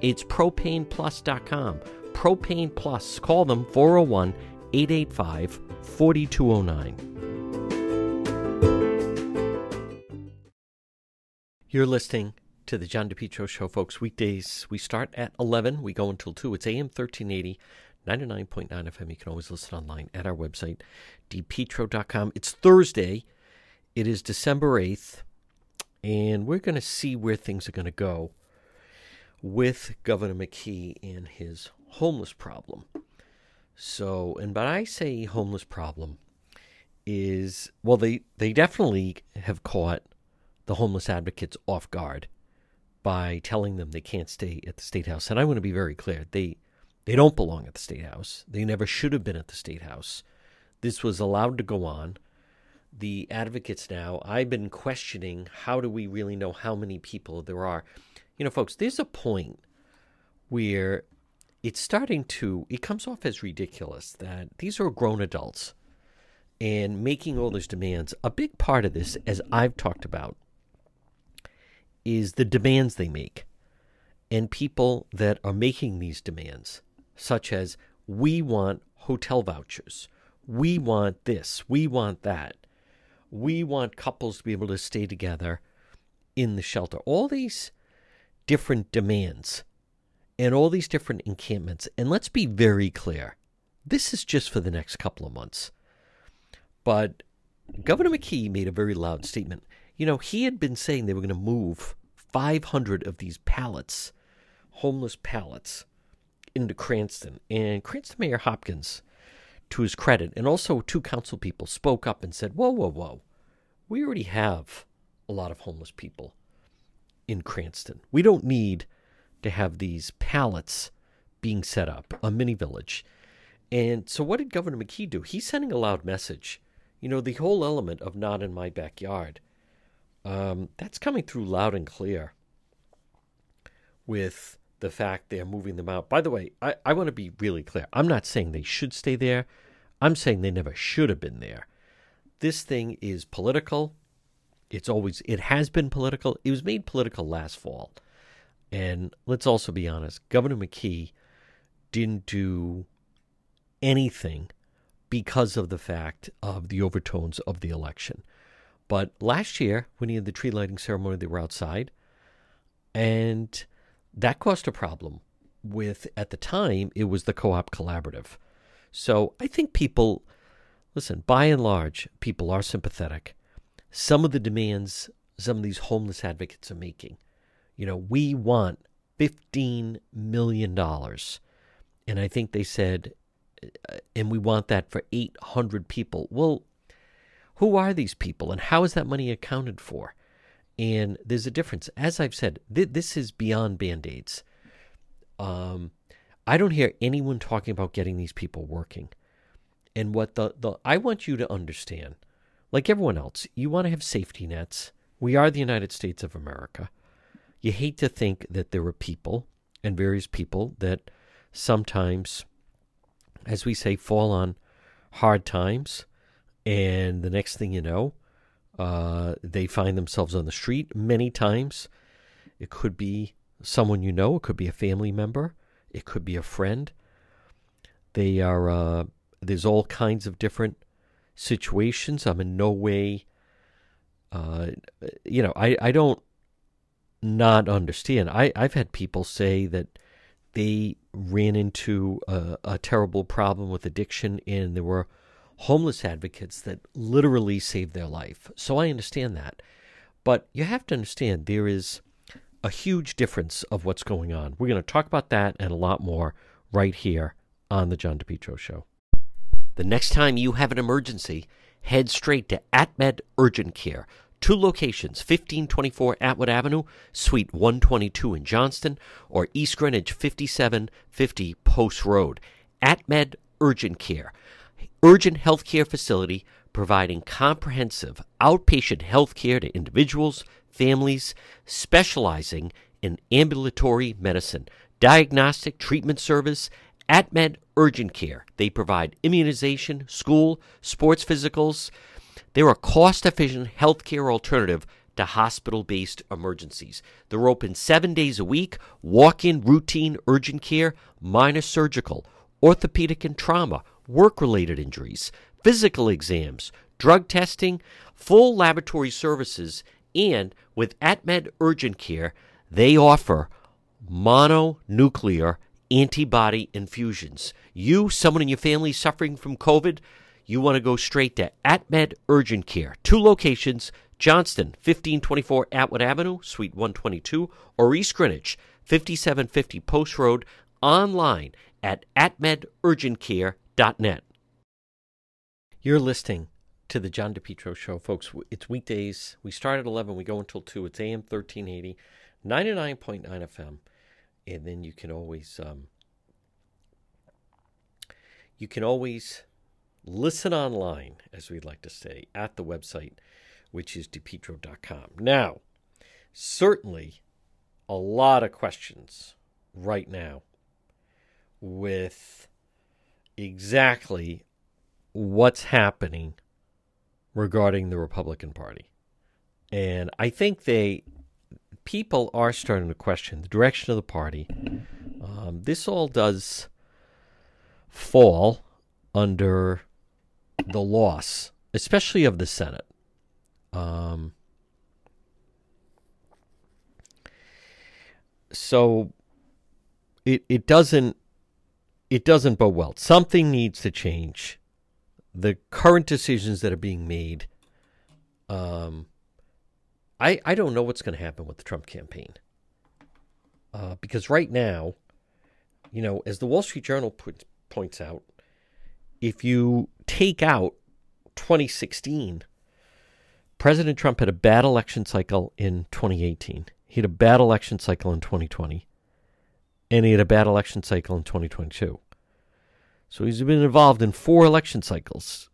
it's propaneplus.com. Propane Plus. Call them 401 885 4209. You're listening to the John DePetro Show, folks. Weekdays, we start at 11. We go until 2. It's AM 1380, 99.9 FM. You can always listen online at our website, depetro.com. It's Thursday. It is December 8th, and we're going to see where things are going to go with Governor McKee and his homeless problem. So, and but I say homeless problem is well, they they definitely have caught the homeless advocates off guard by telling them they can't stay at the state house. And I want to be very clear: they they don't belong at the state house. They never should have been at the state house. This was allowed to go on. The advocates now, I've been questioning how do we really know how many people there are? You know, folks, there's a point where it's starting to, it comes off as ridiculous that these are grown adults and making all those demands. A big part of this, as I've talked about, is the demands they make and people that are making these demands, such as we want hotel vouchers, we want this, we want that, we want couples to be able to stay together in the shelter. All these different demands and all these different encampments. And let's be very clear this is just for the next couple of months. But Governor McKee made a very loud statement. You know, he had been saying they were going to move 500 of these pallets, homeless pallets, into Cranston. And Cranston Mayor Hopkins, to his credit, and also two council people spoke up and said, Whoa, whoa, whoa. We already have a lot of homeless people in Cranston. We don't need to have these pallets being set up, a mini village. And so, what did Governor McKee do? He's sending a loud message. You know, the whole element of not in my backyard, um, that's coming through loud and clear with the fact they're moving them out. By the way, I, I want to be really clear. I'm not saying they should stay there, I'm saying they never should have been there. This thing is political. It's always it has been political. It was made political last fall. And let's also be honest, Governor McKee didn't do anything because of the fact of the overtones of the election. But last year, when he had the tree lighting ceremony, they were outside, and that caused a problem with, at the time, it was the co op collaborative. So I think people, listen, by and large, people are sympathetic some of the demands some of these homeless advocates are making. You know, we want $15 million. And I think they said, uh, and we want that for 800 people. Well, who are these people and how is that money accounted for? And there's a difference. As I've said, th- this is beyond band aids. Um, I don't hear anyone talking about getting these people working. And what the, the I want you to understand like everyone else, you want to have safety nets. We are the United States of America. You hate to think that there are people and various people that sometimes, as we say, fall on hard times. And the next thing you know, uh, they find themselves on the street many times. It could be someone you know, it could be a family member, it could be a friend. They are, uh, there's all kinds of different situations. I'm in no way, uh, you know, I, I don't not understand. I, I've had people say that they ran into a, a terrible problem with addiction, and there were homeless advocates that literally saved their life. So I understand that. But you have to understand there is a huge difference of what's going on. We're going to talk about that and a lot more right here on the John DePetro Show. The next time you have an emergency, head straight to AtMed Urgent Care. Two locations 1524 Atwood Avenue, Suite 122 in Johnston, or East Greenwich 5750 Post Road. AtMed Urgent Care urgent health care facility providing comprehensive outpatient health care to individuals, families, specializing in ambulatory medicine, diagnostic treatment service, AtMed Urgent Care. They provide immunization, school, sports physicals. They're a cost efficient healthcare alternative to hospital based emergencies. They're open seven days a week, walk in routine urgent care, minor surgical, orthopedic and trauma work related injuries, physical exams, drug testing, full laboratory services, and with AtMed Urgent Care, they offer mononuclear antibody infusions. You, someone in your family suffering from COVID, you want to go straight to AtMed Urgent Care. Two locations Johnston, 1524 Atwood Avenue, Suite 122, or East Greenwich, 5750 Post Road, online at atmedurgentcare.com net. You're listening to the John DePetro Show, folks. It's weekdays. We start at 11, we go until 2. It's AM 1380, 99.9 FM. And then you can always um, you can always listen online, as we'd like to say, at the website, which is depetro.com. Now, certainly a lot of questions right now with exactly what's happening regarding the Republican Party. And I think they people are starting to question the direction of the party. Um, this all does fall under the loss, especially of the Senate. Um, so it it doesn't it doesn't bode well. Something needs to change. The current decisions that are being made, um, I I don't know what's going to happen with the Trump campaign. Uh, because right now, you know, as the Wall Street Journal put, points out, if you take out 2016, President Trump had a bad election cycle in 2018. He had a bad election cycle in 2020 and he had a bad election cycle in 2022. So he's been involved in four election cycles.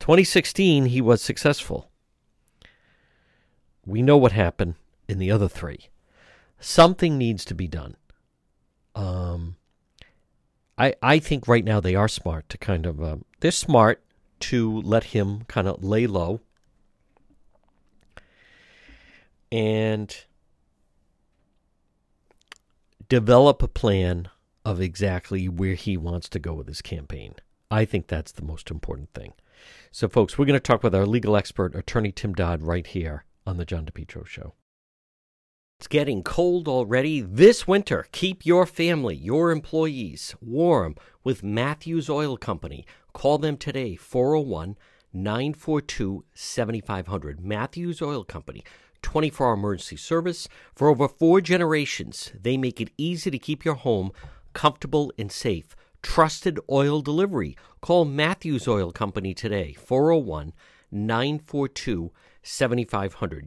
2016, he was successful. We know what happened in the other three. Something needs to be done. Um, I I think right now they are smart to kind of um, they're smart to let him kind of lay low and develop a plan of exactly where he wants to go with his campaign. I think that's the most important thing. So, folks, we're going to talk with our legal expert, attorney Tim Dodd, right here on the John DePetro Show. It's getting cold already. This winter, keep your family, your employees warm with Matthews Oil Company. Call them today, 401 942 7500. Matthews Oil Company. 24 hour emergency service. For over four generations, they make it easy to keep your home comfortable and safe. Trusted oil delivery. Call Matthews Oil Company today, 401 942 7500.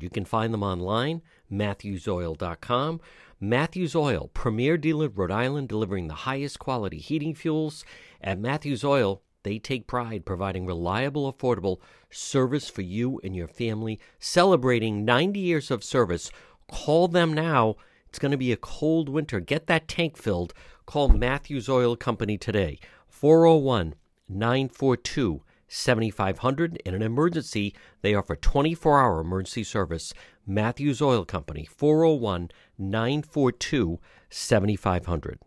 You can find them online, matthewsoil.com. Matthews Oil, premier dealer in Rhode Island, delivering the highest quality heating fuels. At Matthews Oil, they take pride providing reliable, affordable service for you and your family. Celebrating 90 years of service. Call them now. It's going to be a cold winter. Get that tank filled. Call Matthews Oil Company today. 401 942 7500. In an emergency, they offer 24 hour emergency service. Matthews Oil Company, 401 942 7500.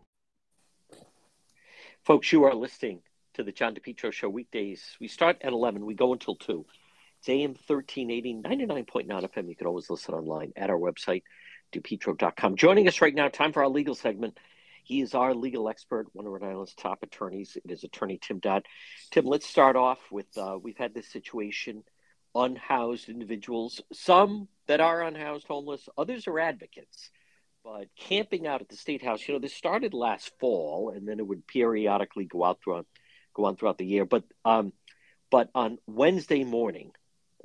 Folks, you are listening to the John DePetro Show weekdays. We start at 11, we go until 2. It's AM 1380, 99.9 FM. You can always listen online at our website, DePetro.com. Joining us right now, time for our legal segment. He is our legal expert, one of Rhode Island's top attorneys. It is attorney Tim Dodd. Tim, let's start off with uh, we've had this situation unhoused individuals, some that are unhoused homeless, others are advocates. But camping out at the state house, you know, this started last fall, and then it would periodically go out throughout, go on throughout the year. But um, but on Wednesday morning,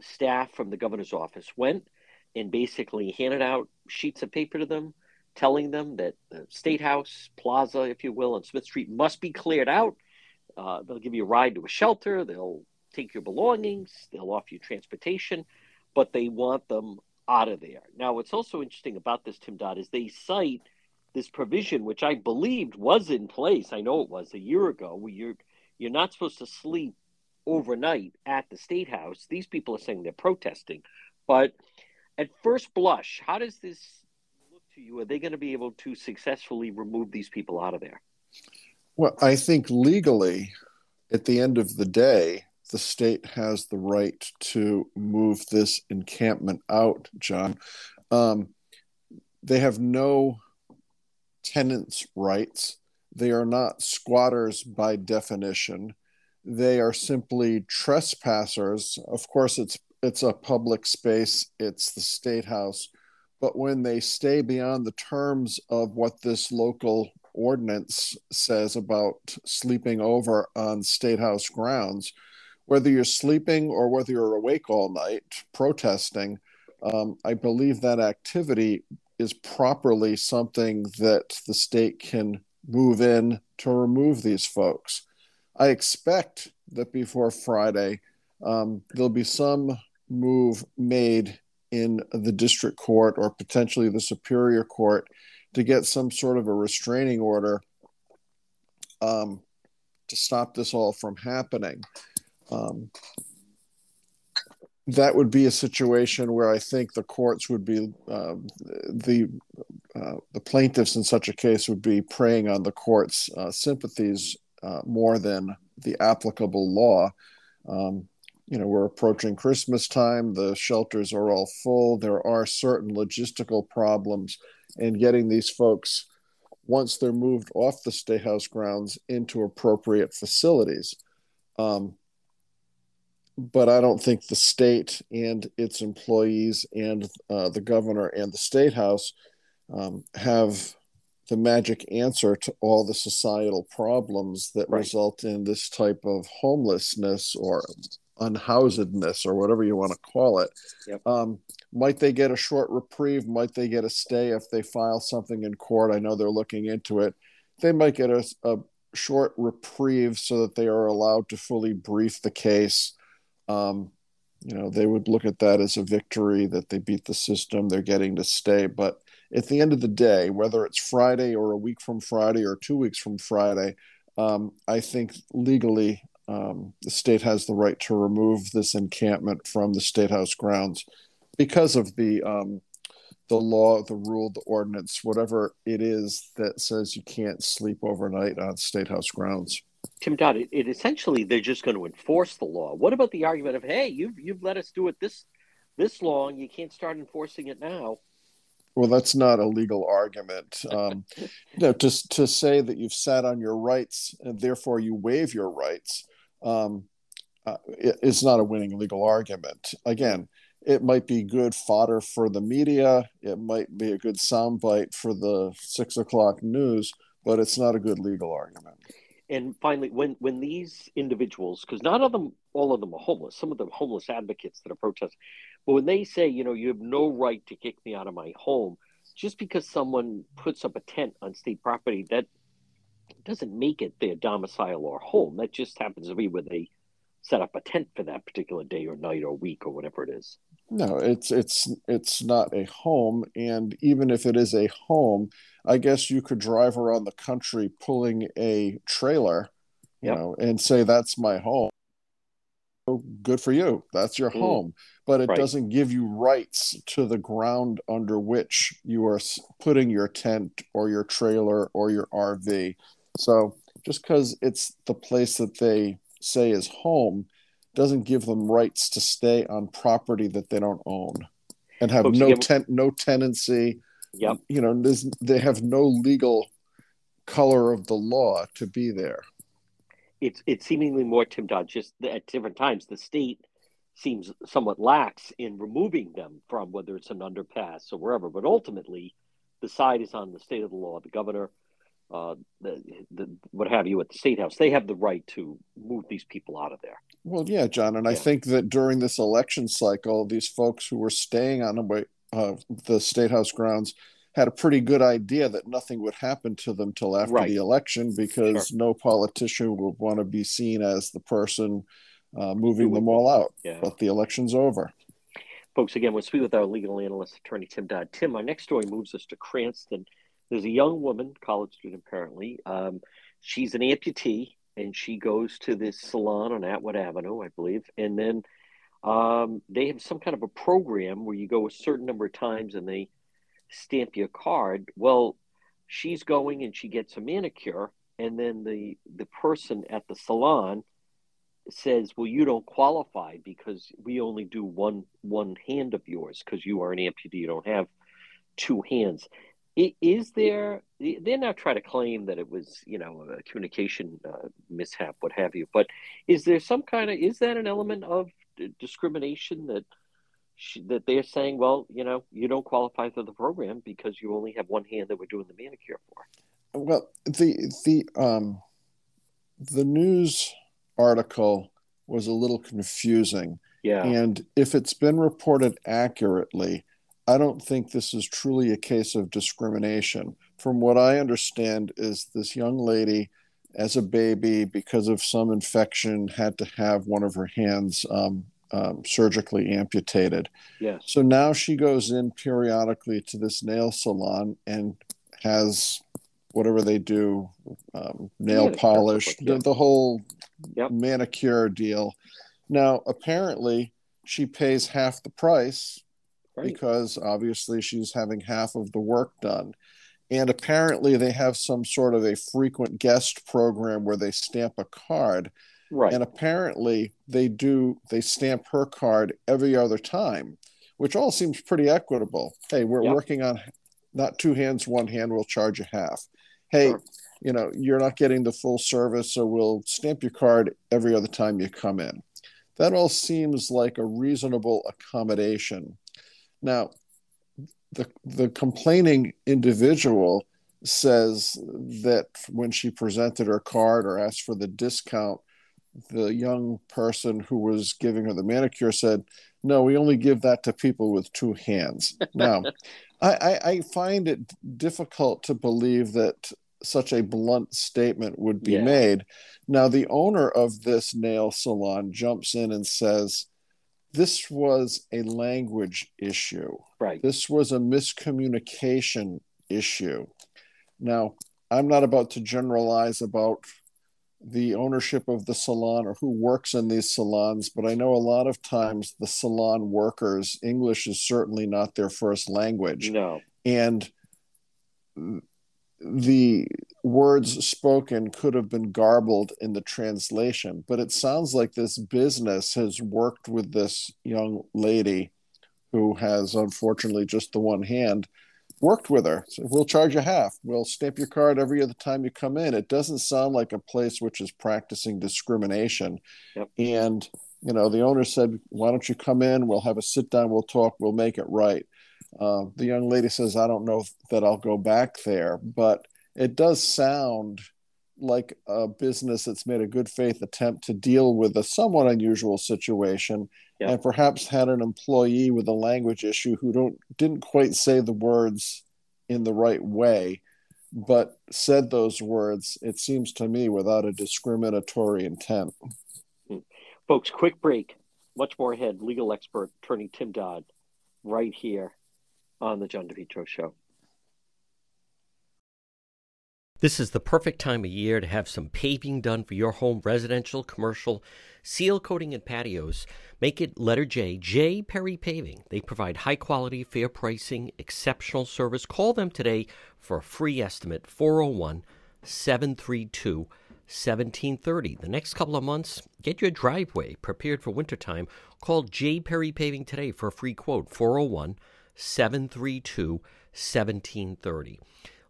staff from the governor's office went and basically handed out sheets of paper to them, telling them that the state house plaza, if you will, on Smith Street must be cleared out. Uh, they'll give you a ride to a shelter. They'll take your belongings. They'll offer you transportation, but they want them out of there. Now, what's also interesting about this, Tim Dodd, is they cite this provision, which I believed was in place. I know it was a year ago, where you're you're not supposed to sleep overnight at the state house. These people are saying they're protesting, but at first blush, how does this you? Are they going to be able to successfully remove these people out of there? Well, I think legally, at the end of the day, the state has the right to move this encampment out, John. Um, they have no tenants' rights. They are not squatters by definition. They are simply trespassers. Of course, it's it's a public space. It's the state house, but when they stay beyond the terms of what this local ordinance says about sleeping over on state house grounds, whether you're sleeping or whether you're awake all night protesting, um, I believe that activity is properly something that the state can move in to remove these folks. I expect that before Friday, um, there'll be some move made in the district court or potentially the superior court to get some sort of a restraining order um, to stop this all from happening. Um, that would be a situation where I think the courts would be uh, the uh, the plaintiffs in such a case would be preying on the court's uh, sympathies uh, more than the applicable law. Um, you know, we're approaching Christmas time. The shelters are all full. There are certain logistical problems in getting these folks, once they're moved off the State House grounds, into appropriate facilities. Um, but I don't think the state and its employees and uh, the governor and the state house um, have the magic answer to all the societal problems that right. result in this type of homelessness or unhousedness or whatever you want to call it. Yep. Um, might they get a short reprieve? Might they get a stay if they file something in court? I know they're looking into it. They might get a, a short reprieve so that they are allowed to fully brief the case. Um, you know, they would look at that as a victory that they beat the system, they're getting to stay. But at the end of the day, whether it's Friday or a week from Friday or two weeks from Friday, um, I think legally um, the state has the right to remove this encampment from the state house grounds because of the um, the law, the rule, the ordinance, whatever it is that says you can't sleep overnight on state house grounds. Tim Dodd, it, it essentially they're just going to enforce the law. What about the argument of hey, you've you've let us do it this this long, you can't start enforcing it now? Well, that's not a legal argument. Um, you know, to to say that you've sat on your rights and therefore you waive your rights um, uh, is not a winning legal argument. Again, it might be good fodder for the media. It might be a good soundbite for the six o'clock news, but it's not a good legal argument. And finally, when when these individuals, because not all of them, all of them are homeless. Some of them homeless advocates that are protesting, but when they say, you know, you have no right to kick me out of my home, just because someone puts up a tent on state property, that doesn't make it their domicile or home. That just happens to be where they set up a tent for that particular day or night or week or whatever it is. No, it's it's it's not a home, and even if it is a home, I guess you could drive around the country pulling a trailer, you yep. know, and say that's my home. good for you. That's your mm. home, but it right. doesn't give you rights to the ground under which you are putting your tent or your trailer or your RV. So just because it's the place that they say is home doesn't give them rights to stay on property that they don't own and have Folks, no ten- no tenancy Yep. You know, they have no legal color of the law to be there. It's it's seemingly more Tim Dodd. Just at different times, the state seems somewhat lax in removing them from whether it's an underpass or wherever. But ultimately, the side is on the state of the law. The governor, uh, the, the what have you at the state house, they have the right to move these people out of there. Well, yeah, John, and yeah. I think that during this election cycle, these folks who were staying on the, uh, the state house grounds had a pretty good idea that nothing would happen to them till after right. the election because sure. no politician would want to be seen as the person uh, moving them all out. Yeah. But the election's over. Folks, again, we'll speak with our legal analyst, attorney Tim Dodd. Tim, our next story moves us to Cranston. There's a young woman, college student apparently. Um, she's an amputee, and she goes to this salon on Atwood Avenue, I believe. And then um, they have some kind of a program where you go a certain number of times and they – stamp your card. Well, she's going and she gets a manicure, and then the the person at the salon says, "Well, you don't qualify because we only do one one hand of yours because you are an amputee. You don't have two hands." Is there? They're not trying to claim that it was, you know, a communication uh, mishap, what have you. But is there some kind of? Is that an element of discrimination that? that they're saying, well, you know, you don't qualify for the program because you only have one hand that we're doing the manicure for. Well, the the um, the news article was a little confusing. Yeah. And if it's been reported accurately, I don't think this is truly a case of discrimination. From what I understand, is this young lady, as a baby, because of some infection, had to have one of her hands um, um, surgically amputated. Yes. So now she goes in periodically to this nail salon and has whatever they do, um, nail yeah, polish, yeah. the, the, whole yep. manicure deal. Now, apparently, she pays half the price right. because obviously she's having half of the work done. And apparently, they have some sort of a frequent guest program where they stamp a card Right. And apparently they do they stamp her card every other time, which all seems pretty equitable. Hey, we're yep. working on not two hands, one hand, we'll charge you half. Hey, sure. you know, you're not getting the full service, so we'll stamp your card every other time you come in. That all seems like a reasonable accommodation. Now, the the complaining individual says that when she presented her card or asked for the discount, the young person who was giving her the manicure said, "No, we only give that to people with two hands." Now, I, I, I, find it difficult to believe that such a blunt statement would be yeah. made. Now, the owner of this nail salon jumps in and says, "This was a language issue. Right. This was a miscommunication issue." Now, I'm not about to generalize about the ownership of the salon or who works in these salons, but I know a lot of times the salon workers, English is certainly not their first language. No. And the words spoken could have been garbled in the translation, but it sounds like this business has worked with this young lady who has unfortunately just the one hand worked with her. So we'll charge you half. We'll stamp your card every other time you come in. It doesn't sound like a place which is practicing discrimination. Yep. And you know, the owner said, "Why don't you come in? We'll have a sit down. We'll talk. We'll make it right." Uh, the young lady says, "I don't know that I'll go back there," but it does sound like a business that's made a good faith attempt to deal with a somewhat unusual situation yeah. and perhaps had an employee with a language issue who don't didn't quite say the words in the right way but said those words it seems to me without a discriminatory intent. Folks quick break. Much more ahead. Legal expert attorney tim dodd right here on the john depetro show this is the perfect time of year to have some paving done for your home, residential, commercial, seal coating, and patios. Make it letter J, J Perry Paving. They provide high quality, fair pricing, exceptional service. Call them today for a free estimate 401 732 1730. The next couple of months, get your driveway prepared for wintertime. Call J Perry Paving today for a free quote 401 732 1730.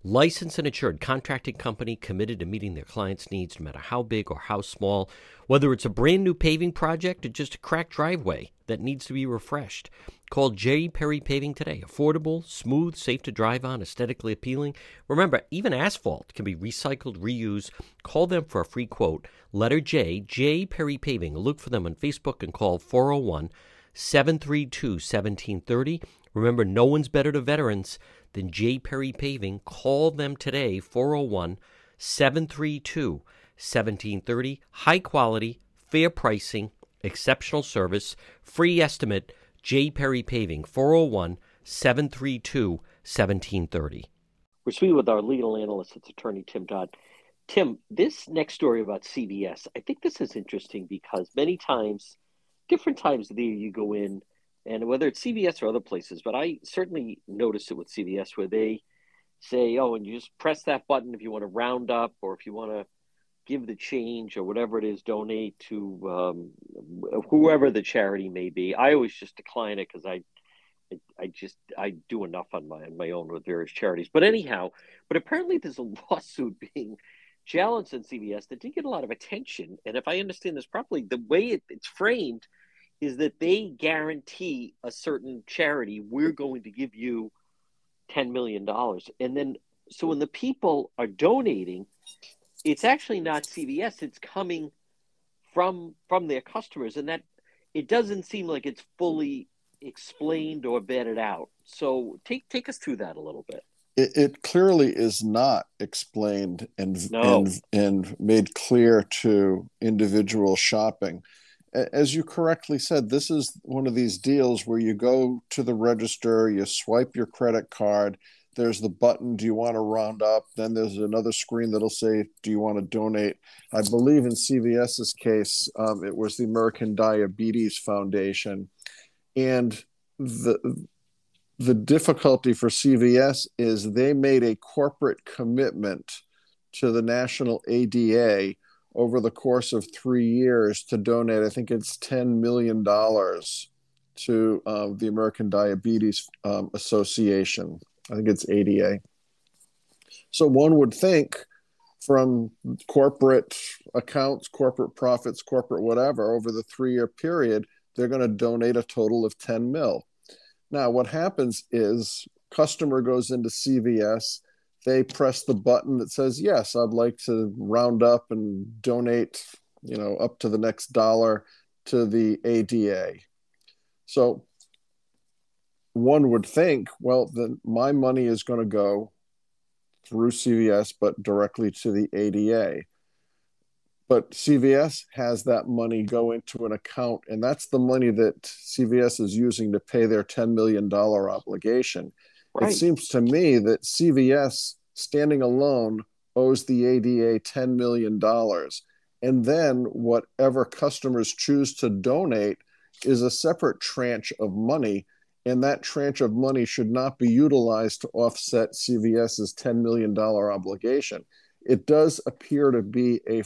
Licensed and insured contracting company committed to meeting their clients' needs no matter how big or how small, whether it's a brand new paving project or just a cracked driveway that needs to be refreshed. Call J. Perry Paving today. Affordable, smooth, safe to drive on, aesthetically appealing. Remember, even asphalt can be recycled, reused. Call them for a free quote. Letter J, J. Perry Paving. Look for them on Facebook and call 401 732 1730. Remember, no one's better to veterans than J. Perry Paving. Call them today, 401 732 1730. High quality, fair pricing, exceptional service, free estimate. J. Perry Paving, 401 732 1730. We're speaking with our legal analyst, it's attorney Tim Dodd. Tim, this next story about CVS, I think this is interesting because many times, different times of the year, you go in and whether it's CVS or other places, but I certainly notice it with CVS where they say, oh, and you just press that button if you want to round up or if you want to give the change or whatever it is, donate to um, whoever the charity may be. I always just decline it because I, I, I, just I do enough on my on my own with various charities. But anyhow, but apparently there's a lawsuit being challenged in CVS that did get a lot of attention. And if I understand this properly, the way it, it's framed – is that they guarantee a certain charity, we're going to give you $10 million. And then, so when the people are donating, it's actually not CVS, it's coming from from their customers. And that it doesn't seem like it's fully explained or vetted out. So take take us through that a little bit. It, it clearly is not explained and, no. and and made clear to individual shopping as you correctly said, this is one of these deals where you go to the register, you swipe your credit card. There's the button, do you want to round up? Then there's another screen that'll say, do you want to donate? I believe in CVS's case, um, it was the American Diabetes Foundation. And the, the difficulty for CVS is they made a corporate commitment to the national ADA over the course of three years to donate, I think it's $10 million to uh, the American Diabetes um, Association. I think it's ADA. So one would think from corporate accounts, corporate profits, corporate whatever, over the three year period, they're going to donate a total of 10 mil. Now, what happens is customer goes into CVS they press the button that says, Yes, I'd like to round up and donate, you know, up to the next dollar to the ADA. So one would think, well, then my money is going to go through CVS, but directly to the ADA. But CVS has that money go into an account, and that's the money that CVS is using to pay their $10 million obligation. Right. It seems to me that CVS, standing alone, owes the ADA $10 million. And then whatever customers choose to donate is a separate tranche of money. And that tranche of money should not be utilized to offset CVS's $10 million obligation. It does appear to be a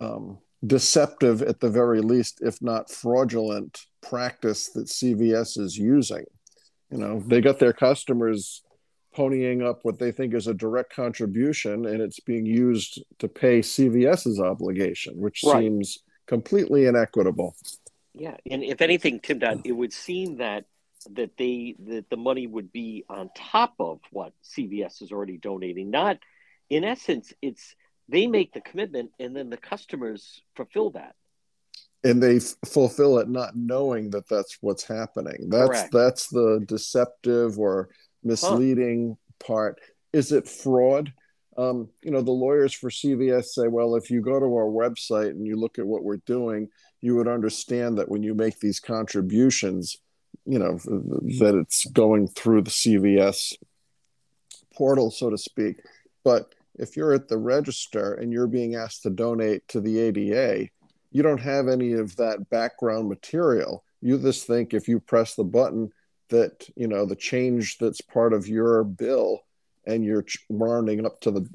um, deceptive, at the very least, if not fraudulent, practice that CVS is using you know they got their customers ponying up what they think is a direct contribution and it's being used to pay CVS's obligation which right. seems completely inequitable. Yeah and if anything tim Dodd, it would seem that that they that the money would be on top of what CVS is already donating. Not in essence it's they make the commitment and then the customers fulfill that and they f- fulfill it not knowing that that's what's happening that's Correct. that's the deceptive or misleading huh. part is it fraud um, you know the lawyers for cvs say well if you go to our website and you look at what we're doing you would understand that when you make these contributions you know that it's going through the cvs portal so to speak but if you're at the register and you're being asked to donate to the ada you don't have any of that background material. You just think if you press the button that you know the change that's part of your bill and you're rounding up to the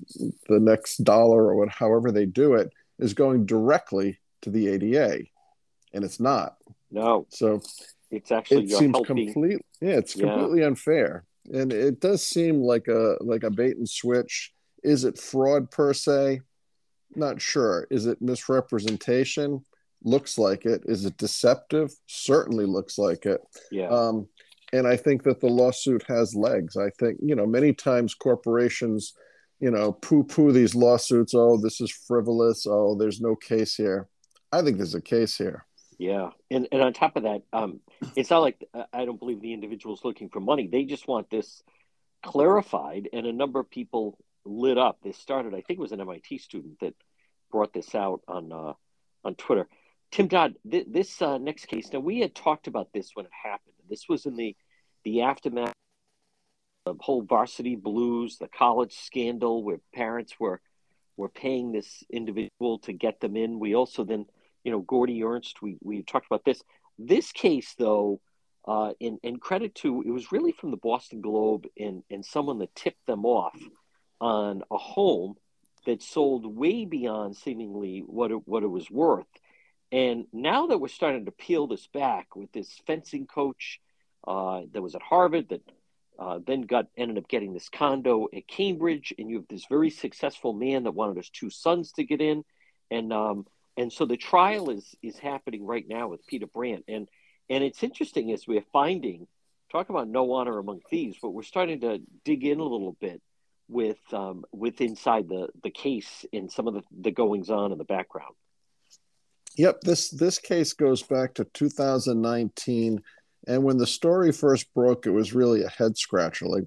the next dollar or what, however they do it is going directly to the ADA, and it's not. No. So it's actually it seems helping. complete. Yeah, it's completely yeah. unfair, and it does seem like a like a bait and switch. Is it fraud per se? Not sure. Is it misrepresentation? Looks like it. Is it deceptive? Certainly looks like it. Yeah. Um, and I think that the lawsuit has legs. I think you know many times corporations, you know, poo-poo these lawsuits. Oh, this is frivolous. Oh, there's no case here. I think there's a case here. Yeah, and and on top of that, um, it's not like I don't believe the individual's looking for money. They just want this clarified, and a number of people lit up. This started, I think, it was an MIT student that brought this out on uh, on Twitter. Tim Dodd, th- this uh, next case. Now we had talked about this when it happened. This was in the the aftermath of whole varsity blues, the college scandal, where parents were were paying this individual to get them in. We also then, you know, Gordy Ernst. We we talked about this. This case, though, uh, and, and credit to it was really from the Boston Globe and and someone that tipped them off on a home that sold way beyond seemingly what it, what it was worth. And now that we're starting to peel this back with this fencing coach uh, that was at Harvard that uh, then got ended up getting this condo at Cambridge, and you have this very successful man that wanted his two sons to get in, and um, and so the trial is is happening right now with Peter Brand, and and it's interesting as we're finding, talk about no honor among thieves, but we're starting to dig in a little bit with um, with inside the the case and some of the, the goings on in the background. Yep this this case goes back to 2019, and when the story first broke, it was really a head scratcher. Like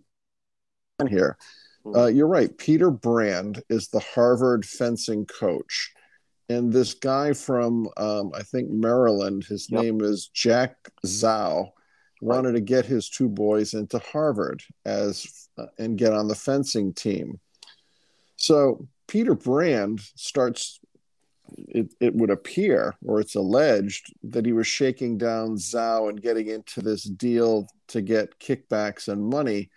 here, hmm. uh, you're right. Peter Brand is the Harvard fencing coach, and this guy from um, I think Maryland, his yep. name is Jack Zhao wanted to get his two boys into Harvard as uh, and get on the fencing team. So Peter Brand starts. It, it would appear, or it's alleged, that he was shaking down Zhao and getting into this deal to get kickbacks and money.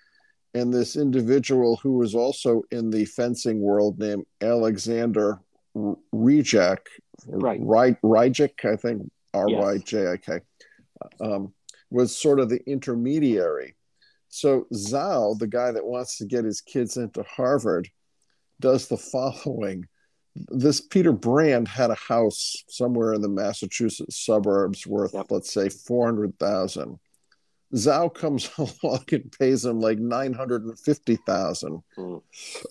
And this individual who was also in the fencing world named Alexander Rijek, right. Rijek, I think, R Y J I K. Um, was sort of the intermediary. So Zhao, the guy that wants to get his kids into Harvard, does the following. This Peter Brand had a house somewhere in the Massachusetts suburbs worth, yep. let's say, 400,000. Zhao comes along and pays him like 950,000. Mm.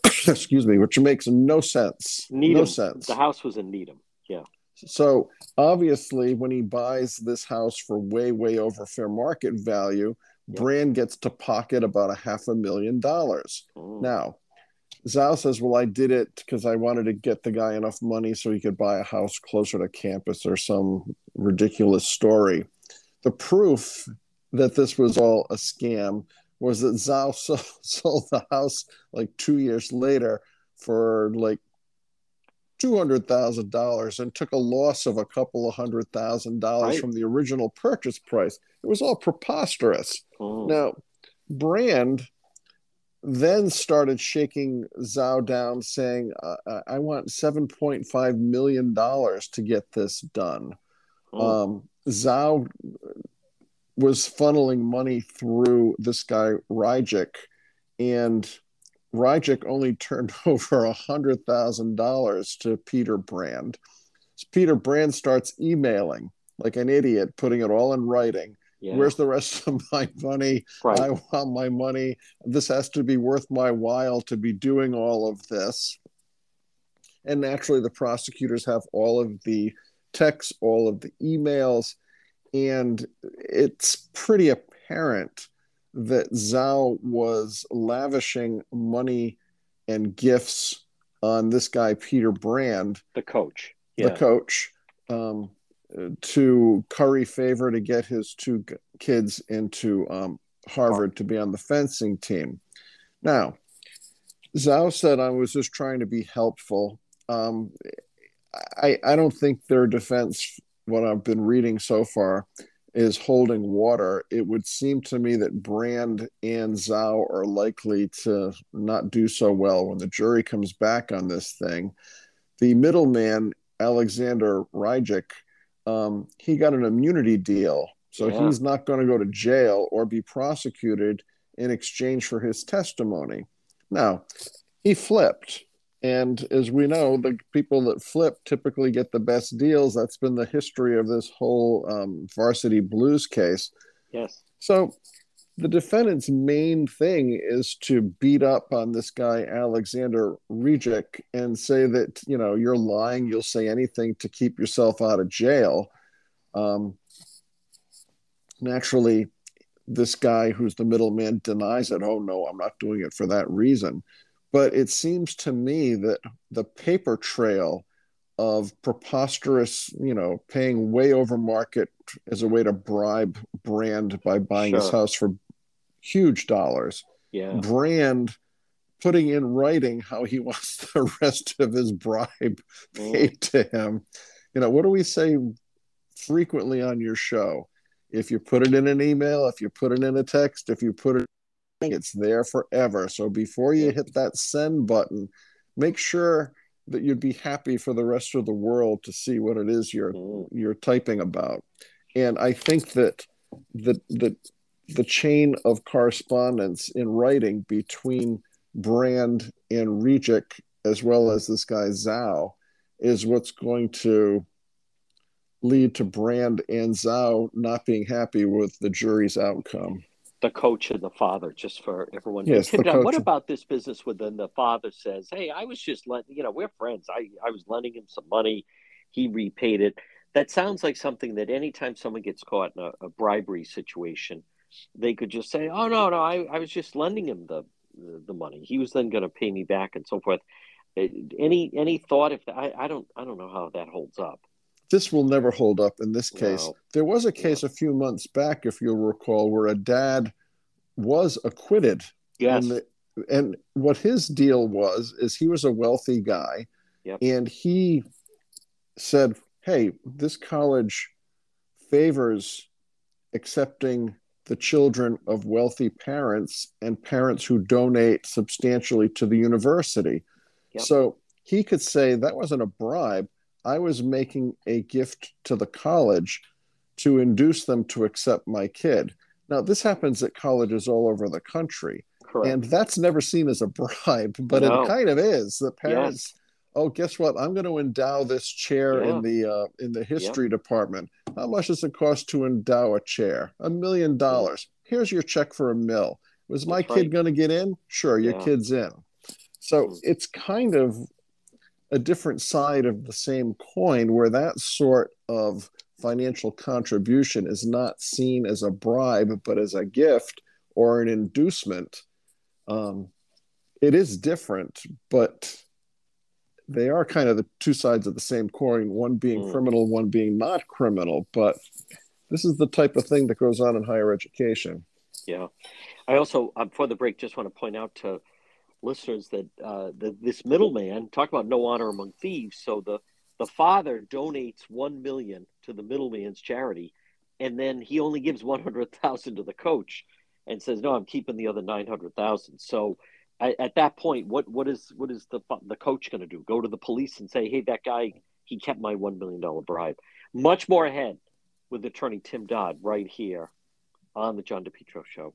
Excuse me, which makes no sense. Needham. No sense. The house was in Needham. Yeah. So obviously, when he buys this house for way, way over fair market value. Brand gets to pocket about a half a million dollars. Mm. Now, Zhao says, Well, I did it because I wanted to get the guy enough money so he could buy a house closer to campus or some ridiculous story. The proof that this was all a scam was that Zhao sold the house like two years later for like $200,000 and took a loss of a couple of hundred thousand dollars right. from the original purchase price. It was all preposterous. Oh. Now, Brand then started shaking Zhao down, saying, uh, I want $7.5 million to get this done. Oh. Um, Zhao was funneling money through this guy, Rijek, and Rijek only turned over a hundred thousand dollars to Peter Brand. So Peter Brand starts emailing like an idiot, putting it all in writing. Yeah. Where's the rest of my money? Right. I want my money. This has to be worth my while to be doing all of this. And naturally, the prosecutors have all of the texts, all of the emails, and it's pretty apparent that Zhao was lavishing money and gifts on this guy Peter Brand, the coach, yeah. the coach, um, to curry favor to get his two kids into um, Harvard to be on the fencing team. Now, Zhao said I was just trying to be helpful. Um, I I don't think their defense, what I've been reading so far, is holding water, it would seem to me that Brand and Zhao are likely to not do so well when the jury comes back on this thing. The middleman, Alexander Rijek, um, he got an immunity deal So Yeah. he's not going to go to jail or be prosecuted in exchange for his testimony. Now, he flipped. And as we know, the people that flip typically get the best deals. That's been the history of this whole um, varsity blues case. Yes. So the defendant's main thing is to beat up on this guy Alexander Rejik and say that you know you're lying. You'll say anything to keep yourself out of jail. Um, naturally, this guy who's the middleman denies it. Oh no, I'm not doing it for that reason. But it seems to me that the paper trail of preposterous, you know, paying way over market as a way to bribe Brand by buying his house for huge dollars. Yeah. Brand putting in writing how he wants the rest of his bribe Mm. paid to him. You know, what do we say frequently on your show? If you put it in an email, if you put it in a text, if you put it, it's there forever. So before you hit that send button, make sure that you'd be happy for the rest of the world to see what it is you're Mm. you're typing about. And I think that the the the chain of correspondence in writing between Brand and Rejik, as well as this guy Zhao, is what's going to lead to Brand and Zhao not being happy with the jury's outcome. The coach and the father, just for everyone. Yes, the Dodd, what about this business when then the father says, Hey, I was just letting, you know, we're friends. I, I was lending him some money. He repaid it. That sounds like something that anytime someone gets caught in a, a bribery situation, they could just say, Oh, no, no, I, I was just lending him the, the, the money. He was then going to pay me back and so forth. Uh, Any any thought if I, I don't I don't know how that holds up. This will never hold up in this case. No. There was a case a few months back, if you'll recall, where a dad was acquitted Yes. And, the, and what his deal was is he was a wealthy guy, Yep. and he said, "Hey, this college favors accepting the children of wealthy parents and parents who donate substantially to the university." Yep. So he could say that wasn't a bribe. I was making a gift to the college to induce them to accept my kid. Now, this happens at colleges all over the country, Correct. and that's never seen as a bribe, but No. it kind of is. The parents, oh, guess what? I'm going to endow this chair Yeah. in the uh, in the history department. How much does it cost to endow a chair? A million dollars. Here's your check for a mill. Was my That's kid right. going to get in? Sure, your Yeah. kid's in. So Mhm. it's kind of a different side of the same coin where that sort of financial contribution is not seen as a bribe but as a gift or an inducement um, it is different but they are kind of the two sides of the same coin one being Mm. criminal one being not criminal but this is the type of thing that goes on in higher education Yeah. I also, um, before the break, just want to point out to listeners that uh, the, this middleman, talk about no honor among thieves. So the, the father donates one million to the middleman's charity, and then he only gives one hundred thousand to the coach, and says, "No, I'm keeping the other nine hundred thousand. So at that point, what what is what is the the coach going to do? Go to the police and say, "Hey, that guy, he kept my one million dollar bribe." Much more ahead with attorney Tim Dodd right here on the John DePetro Show.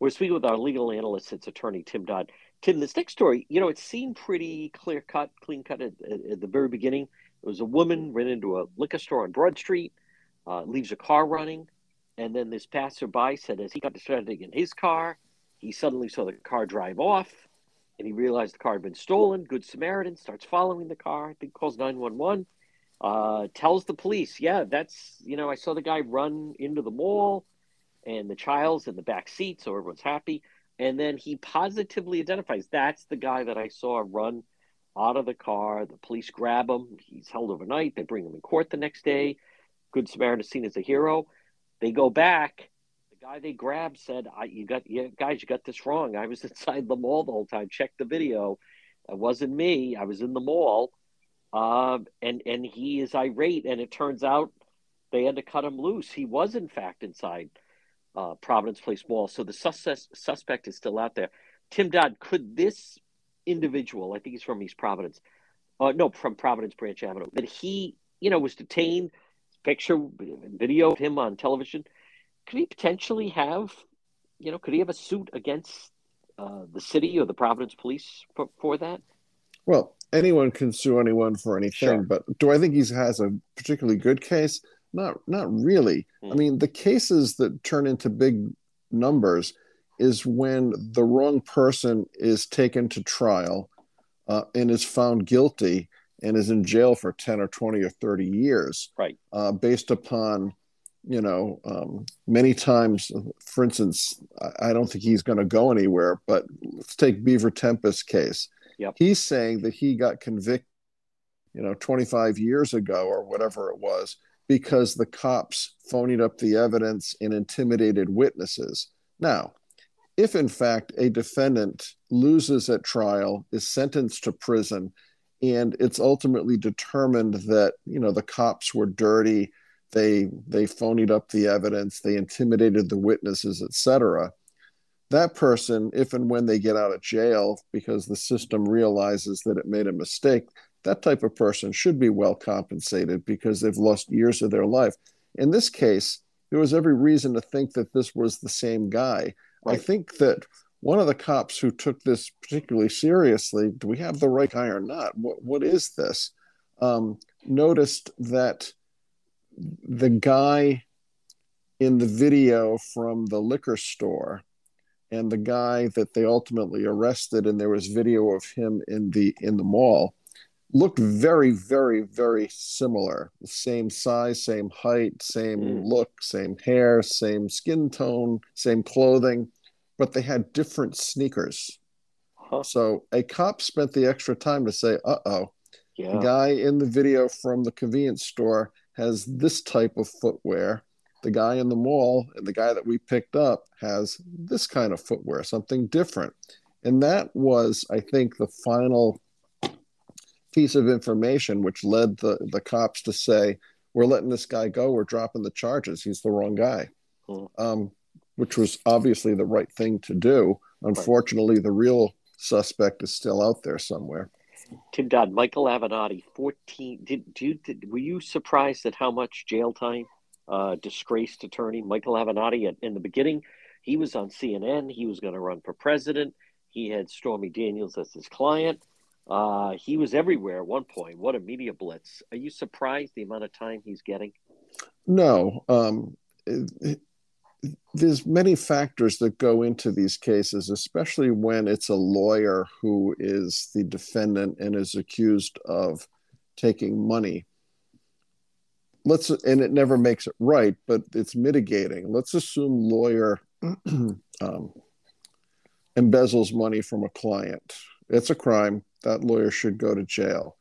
We're speaking with our legal analyst, it's attorney Tim Dodd. Tim, this next story, you know, it seemed pretty clear cut, clean cut at, at, at the very beginning. It was a woman ran into a liquor store on Broad Street, uh, leaves a car running, and then this passerby said as he got distracted in his car, he suddenly saw the car drive off, and he realized the car had been stolen. Good Samaritan starts following the car. I think calls nine one one. Uh, tells the police, yeah, that's you know, I saw the guy run into the mall and the child's in the back seat, so everyone's happy. And then he positively identifies that's the guy that I saw run out of the car. The police grab him. He's held overnight. They bring him in court the next day. Good Samaritan is seen as a hero. They go back. The guy they grabbed said, I, "You got, you, guys, you got this wrong. I was inside the mall the whole time. Check the video. It wasn't me. I was in the mall." Um, and and he is irate, and it turns out they had to cut him loose. He was in fact inside uh, Providence Place Mall, so the sus- suspect is still out there. Tim Dodd, could this individual, I think he's from East Providence, uh, no, from Providence Branch Avenue, that he, you know, was detained, picture, video of him on television, could he potentially have, you know, could he have a suit against uh, the city or the Providence Police for, for that? Well, anyone can sue anyone for anything, sure. but do I think he has a particularly good case? Not, not really. Mm. I mean, the cases that turn into big numbers is when the wrong person is taken to trial uh, and is found guilty and is in jail for 10 or 20 or 30 years right uh, based upon you know um, many times for instance i, I don't think he's going to go anywhere but let's take Beaver Tempest case yep. he's saying that he got convicted you know 25 years ago or whatever it was because the cops phonied up the evidence and intimidated witnesses now if in fact a defendant loses at trial, is sentenced to prison, and it's ultimately determined that you know the cops were dirty, they they phonied up the evidence, they intimidated the witnesses, etc. That person, if and when they get out of jail because the system realizes that it made a mistake, that type of person should be well compensated because they've lost years of their life. In this case, there was every reason to think that this was the same guy Right. I think that one of the cops who took this particularly seriously, do we have the right guy or not? What, what is this? Um, noticed that the guy in the video from the liquor store and the guy that they ultimately arrested and there was video of him in the in the mall looked very very very similar same size same height same mm. look same hair same skin tone same clothing but they had different sneakers huh. so a cop spent the extra time to say uh-oh yeah. the guy in the video from the convenience store has this type of footwear the guy in the mall and the guy that we picked up has this kind of footwear something different and that was i think the final piece of information which led the, the cops to say, we're letting this guy go. We're dropping the charges. He's the wrong guy, hmm. um, which was obviously the right thing to do. Unfortunately, right. the real suspect is still out there somewhere. Tim Dodd, Michael Avenatti, 14. Did, you, did, were you surprised at how much jail time? Uh, disgraced attorney Michael Avenatti, At, in the beginning, he was on CNN. He was going to run for president. He had Stormy Daniels as his client. Uh, he was everywhere at one point. What a media blitz! Are you surprised the amount of time he's getting? No. Um, there's many factors that go into these cases, especially when it's a lawyer who is the defendant and is accused of taking money. Let's and it never makes it right, but it's mitigating. Let's assume lawyer um, embezzles money from a client. It's a crime that lawyer should go to jail.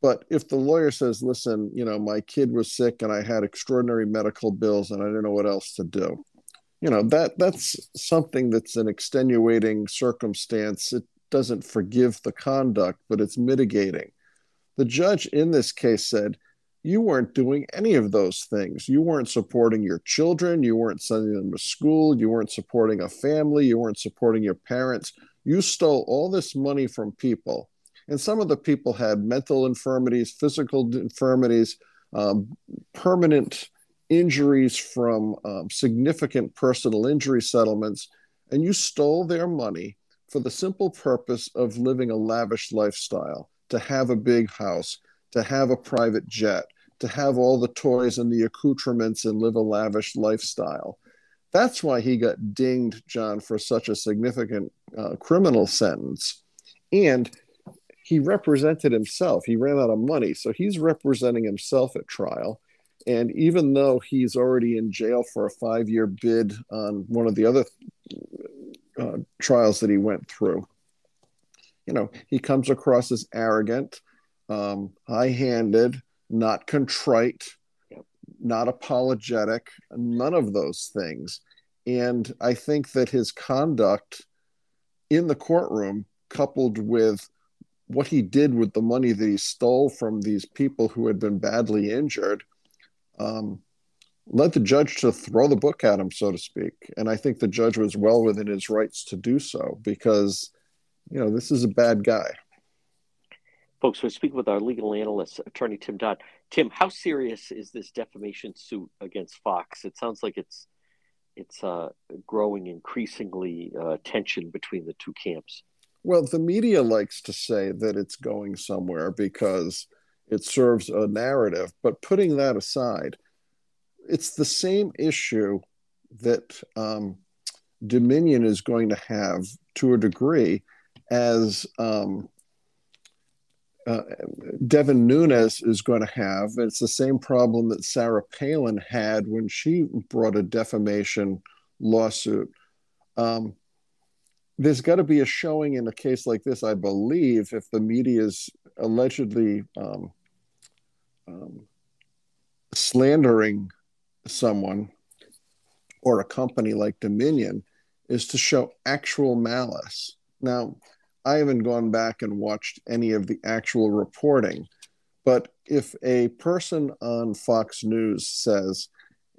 But if the lawyer says, listen, you know, my kid was sick and I had extraordinary medical bills and I didn't know what else to do, you know, that that's something that's an extenuating circumstance. It doesn't forgive the conduct, but it's mitigating. The judge in this case said, you weren't doing any of those things. You weren't supporting your children. You weren't sending them to school. You weren't supporting a family. You weren't supporting your parents. You stole all this money from people and some of the people had mental infirmities, physical infirmities, um, permanent injuries from um, significant personal injury settlements, and you stole their money for the simple purpose of living a lavish lifestyle, to have a big house, to have a private jet, to have all the toys and the accoutrements and live a lavish lifestyle. That's why he got dinged, John, for such a significant uh, criminal sentence. And he represented himself. He ran out of money. So he's representing himself at trial. And even though he's already in jail for a five year bid on one of the other uh, trials that he went through. You know, he comes across as arrogant, um, high handed, not contrite, not apologetic, none of those things. And I think that his conduct in the courtroom, coupled with what he did with the money that he stole from these people who had been badly injured, um, led the judge to throw the book at him, so to speak. And I think the judge was well within his rights to do so because, you know, this is a bad guy. Folks, we're speaking with our legal analyst, attorney Tim Dodd. Tim, how serious is this defamation suit against Fox? It sounds like it's it's uh, growing increasingly uh, tension between the two camps. Well, the media likes to say that it's going somewhere because it serves a narrative. But putting that aside, it's the same issue that um, Dominion is going to have to a degree as um, uh, Devin Nunes is going to have. It's the same problem that Sarah Palin had when she brought a defamation lawsuit. Um, there's got to be a showing in a case like this, I believe, if the media is allegedly um, um, slandering someone or a company like Dominion, is to show actual malice. Now, I haven't gone back and watched any of the actual reporting, but if a person on Fox News says,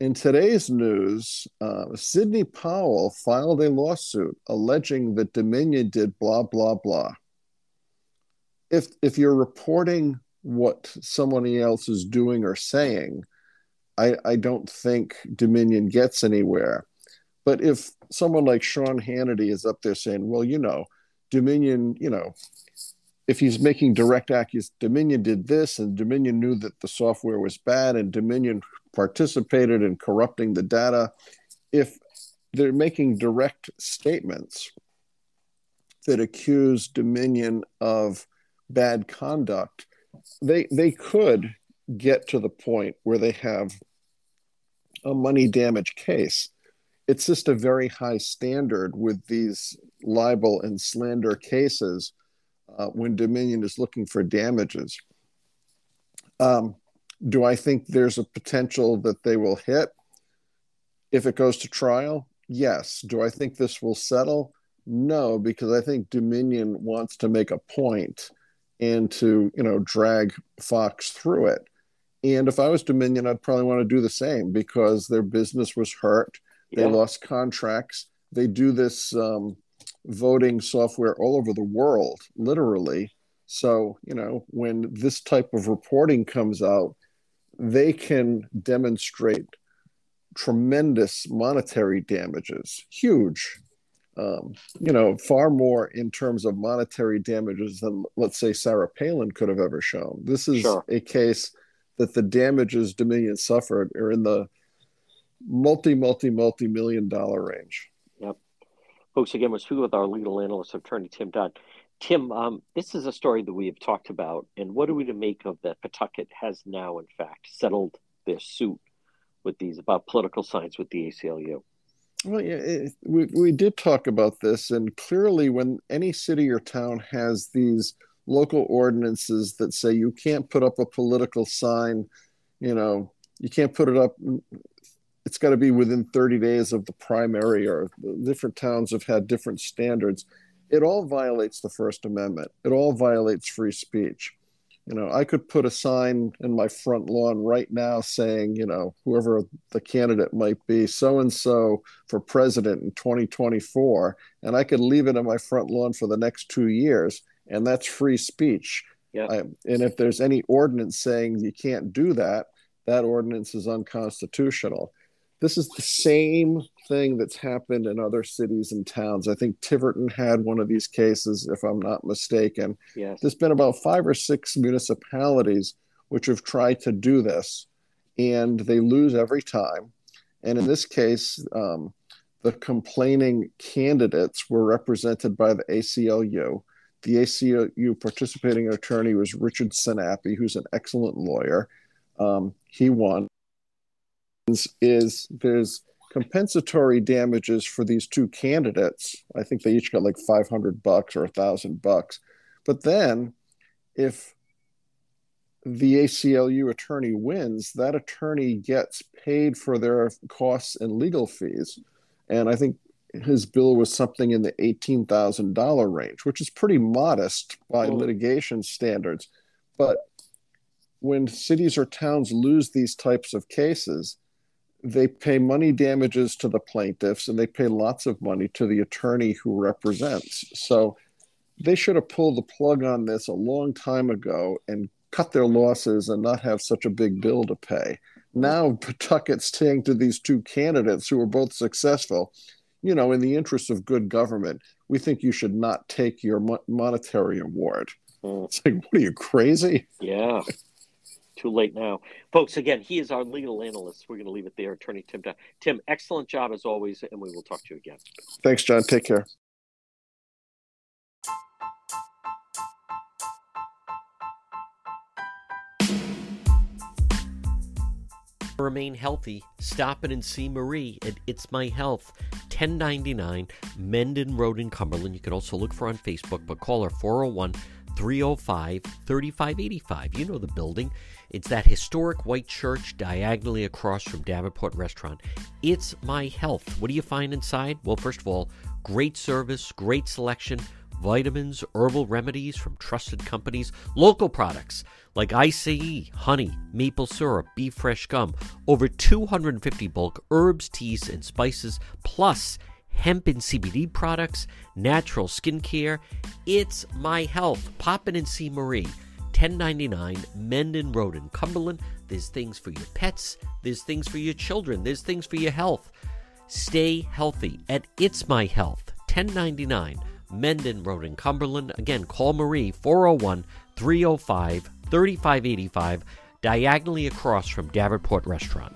in today's news, uh, Sidney Powell filed a lawsuit alleging that Dominion did blah, blah, blah. If, if you're reporting what somebody else is doing or saying, I, I don't think Dominion gets anywhere. But if someone like Sean Hannity is up there saying, well, you know, Dominion, you know, if he's making direct accusations, Dominion did this, and Dominion knew that the software was bad, and Dominion participated in corrupting the data. If they're making direct statements that accuse Dominion of bad conduct, they they could get to the point where they have a money damage case it's just a very high standard with these libel and slander cases uh, when Dominion is looking for damages. Um, do I think there's a potential that they will hit if it goes to trial? Yes. Do I think this will settle? No, because I think Dominion wants to make a point and to you know drag Fox through it. And if I was Dominion, I'd probably want to do the same because their business was hurt they yeah. lost contracts. They do this um, voting software all over the world, literally. So, you know, when this type of reporting comes out, they can demonstrate tremendous monetary damages, huge, um, you know, far more in terms of monetary damages than, let's say, Sarah Palin could have ever shown. This is sure. a case that the damages Dominion suffered are in the multi, multi, multi million dollar range. Yep. Folks, again, we're speaking with our legal analyst, attorney Tim Dodd. Tim, um, this is a story that we have talked about, and what are we to make of that Pawtucket has now, in fact, settled their suit with these about political science with the ACLU? Well, yeah, it, we, we did talk about this, and clearly, when any city or town has these local ordinances that say you can't put up a political sign, you know, you can't put it up it's got to be within 30 days of the primary or different towns have had different standards it all violates the first amendment. It all violates free speech. You know i could put a sign in my front lawn right now saying you know whoever the candidate might be so and so for president in 2024 and i could leave it in my front lawn for the next 2 years and that's free speech. Yeah. I, and if there's any ordinance saying you can't do that that ordinance is unconstitutional. This is the same thing that's happened in other cities and towns. I think Tiverton had one of these cases, if I'm not mistaken. Yes. There's been about five or six municipalities which have tried to do this, and they lose every time. And in this case, um, the complaining candidates were represented by the ACLU. The ACLU participating attorney was Richard Sinapi, who's an excellent lawyer. Um, he won is there's compensatory damages for these two candidates. I think they each got like 500 bucks or a thousand bucks. But then if the ACLU attorney wins, that attorney gets paid for their costs and legal fees. And I think his bill was something in the $18,000 range, which is pretty modest by oh. litigation standards. But when cities or towns lose these types of cases, they pay money damages to the plaintiffs and they pay lots of money to the attorney who represents. So they should have pulled the plug on this a long time ago and cut their losses and not have such a big bill to pay. Now Pawtucket's saying to these two candidates who are both successful, you know, in the interest of good government, we think you should not take your monetary award. Mm. It's like, what are you crazy? Yeah too late now. Folks, again, he is our legal analyst. We're going to leave it there. Attorney Tim. Tim, excellent job as always, and we will talk to you again. Thanks, John. Take care. Remain healthy. Stop in and see Marie at It's My Health, 1099 Mendon Road in Cumberland. You can also look for her on Facebook, but call her 401 305 3585. You know the building. It's that historic white church diagonally across from Davenport Restaurant. It's my health. What do you find inside? Well, first of all, great service, great selection, vitamins, herbal remedies from trusted companies, local products like ICE, honey, maple syrup, beef fresh gum, over 250 bulk herbs, teas, and spices, plus hemp and CBD products, natural skincare. It's my health. Pop in and see Marie. 1099 Mendon Road in Cumberland. There's things for your pets, there's things for your children, there's things for your health. Stay healthy at It's My Health, 1099 Mendon Road in Cumberland. Again, call Marie 401 305 3585, diagonally across from Davenport Restaurant.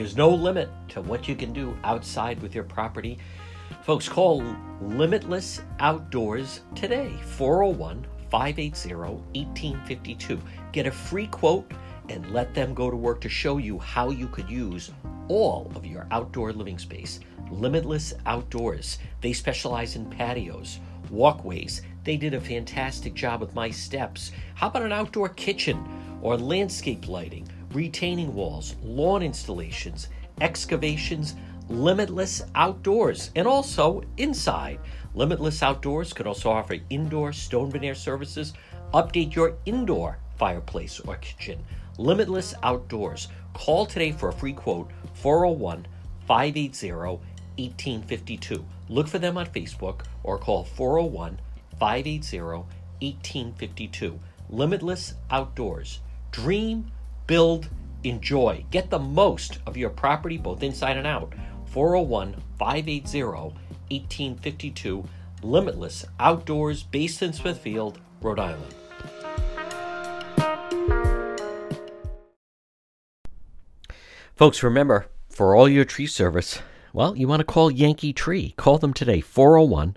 There's no limit to what you can do outside with your property. Folks, call Limitless Outdoors today, 401 580 1852. Get a free quote and let them go to work to show you how you could use all of your outdoor living space. Limitless Outdoors. They specialize in patios walkways. They did a fantastic job with my steps. How about an outdoor kitchen or landscape lighting, retaining walls, lawn installations, excavations, limitless outdoors, and also inside. Limitless Outdoors could also offer indoor stone veneer services, update your indoor fireplace or kitchen. Limitless Outdoors. Call today for a free quote 401 580 1852. Look for them on Facebook or call 401 580 1852. Limitless Outdoors. Dream, build, enjoy. Get the most of your property both inside and out. 401 580 1852. Limitless Outdoors, based in Smithfield, Rhode Island. Folks, remember, for all your tree service, well, you want to call Yankee Tree. Call them today, 401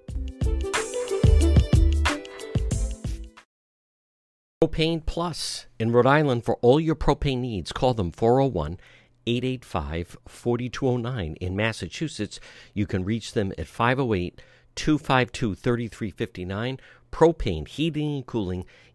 Propane Plus in Rhode Island for all your propane needs. Call them 401 885 4209. In Massachusetts, you can reach them at 508 252 3359. Propane, heating and cooling.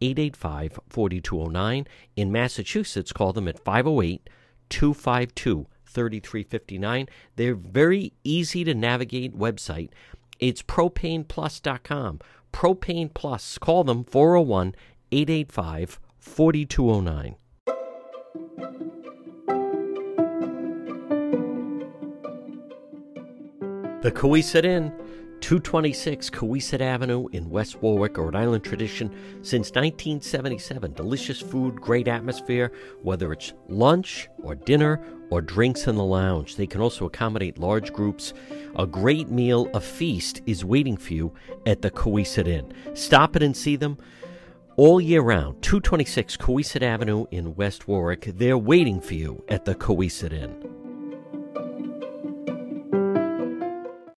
885 4209. In Massachusetts, call them at 508 252 3359. They're very easy to navigate website. It's propaneplus.com. Propane Plus. Call them 401 885 4209. The Cowesett Inn 226 Cowesett Avenue in West Warwick, Rhode Island tradition since 1977. Delicious food, great atmosphere, whether it's lunch or dinner or drinks in the lounge. They can also accommodate large groups. A great meal, a feast is waiting for you at the Cowesett Inn. Stop it and see them all year round. 226 Cowesett Avenue in West Warwick. They're waiting for you at the Cowesett Inn.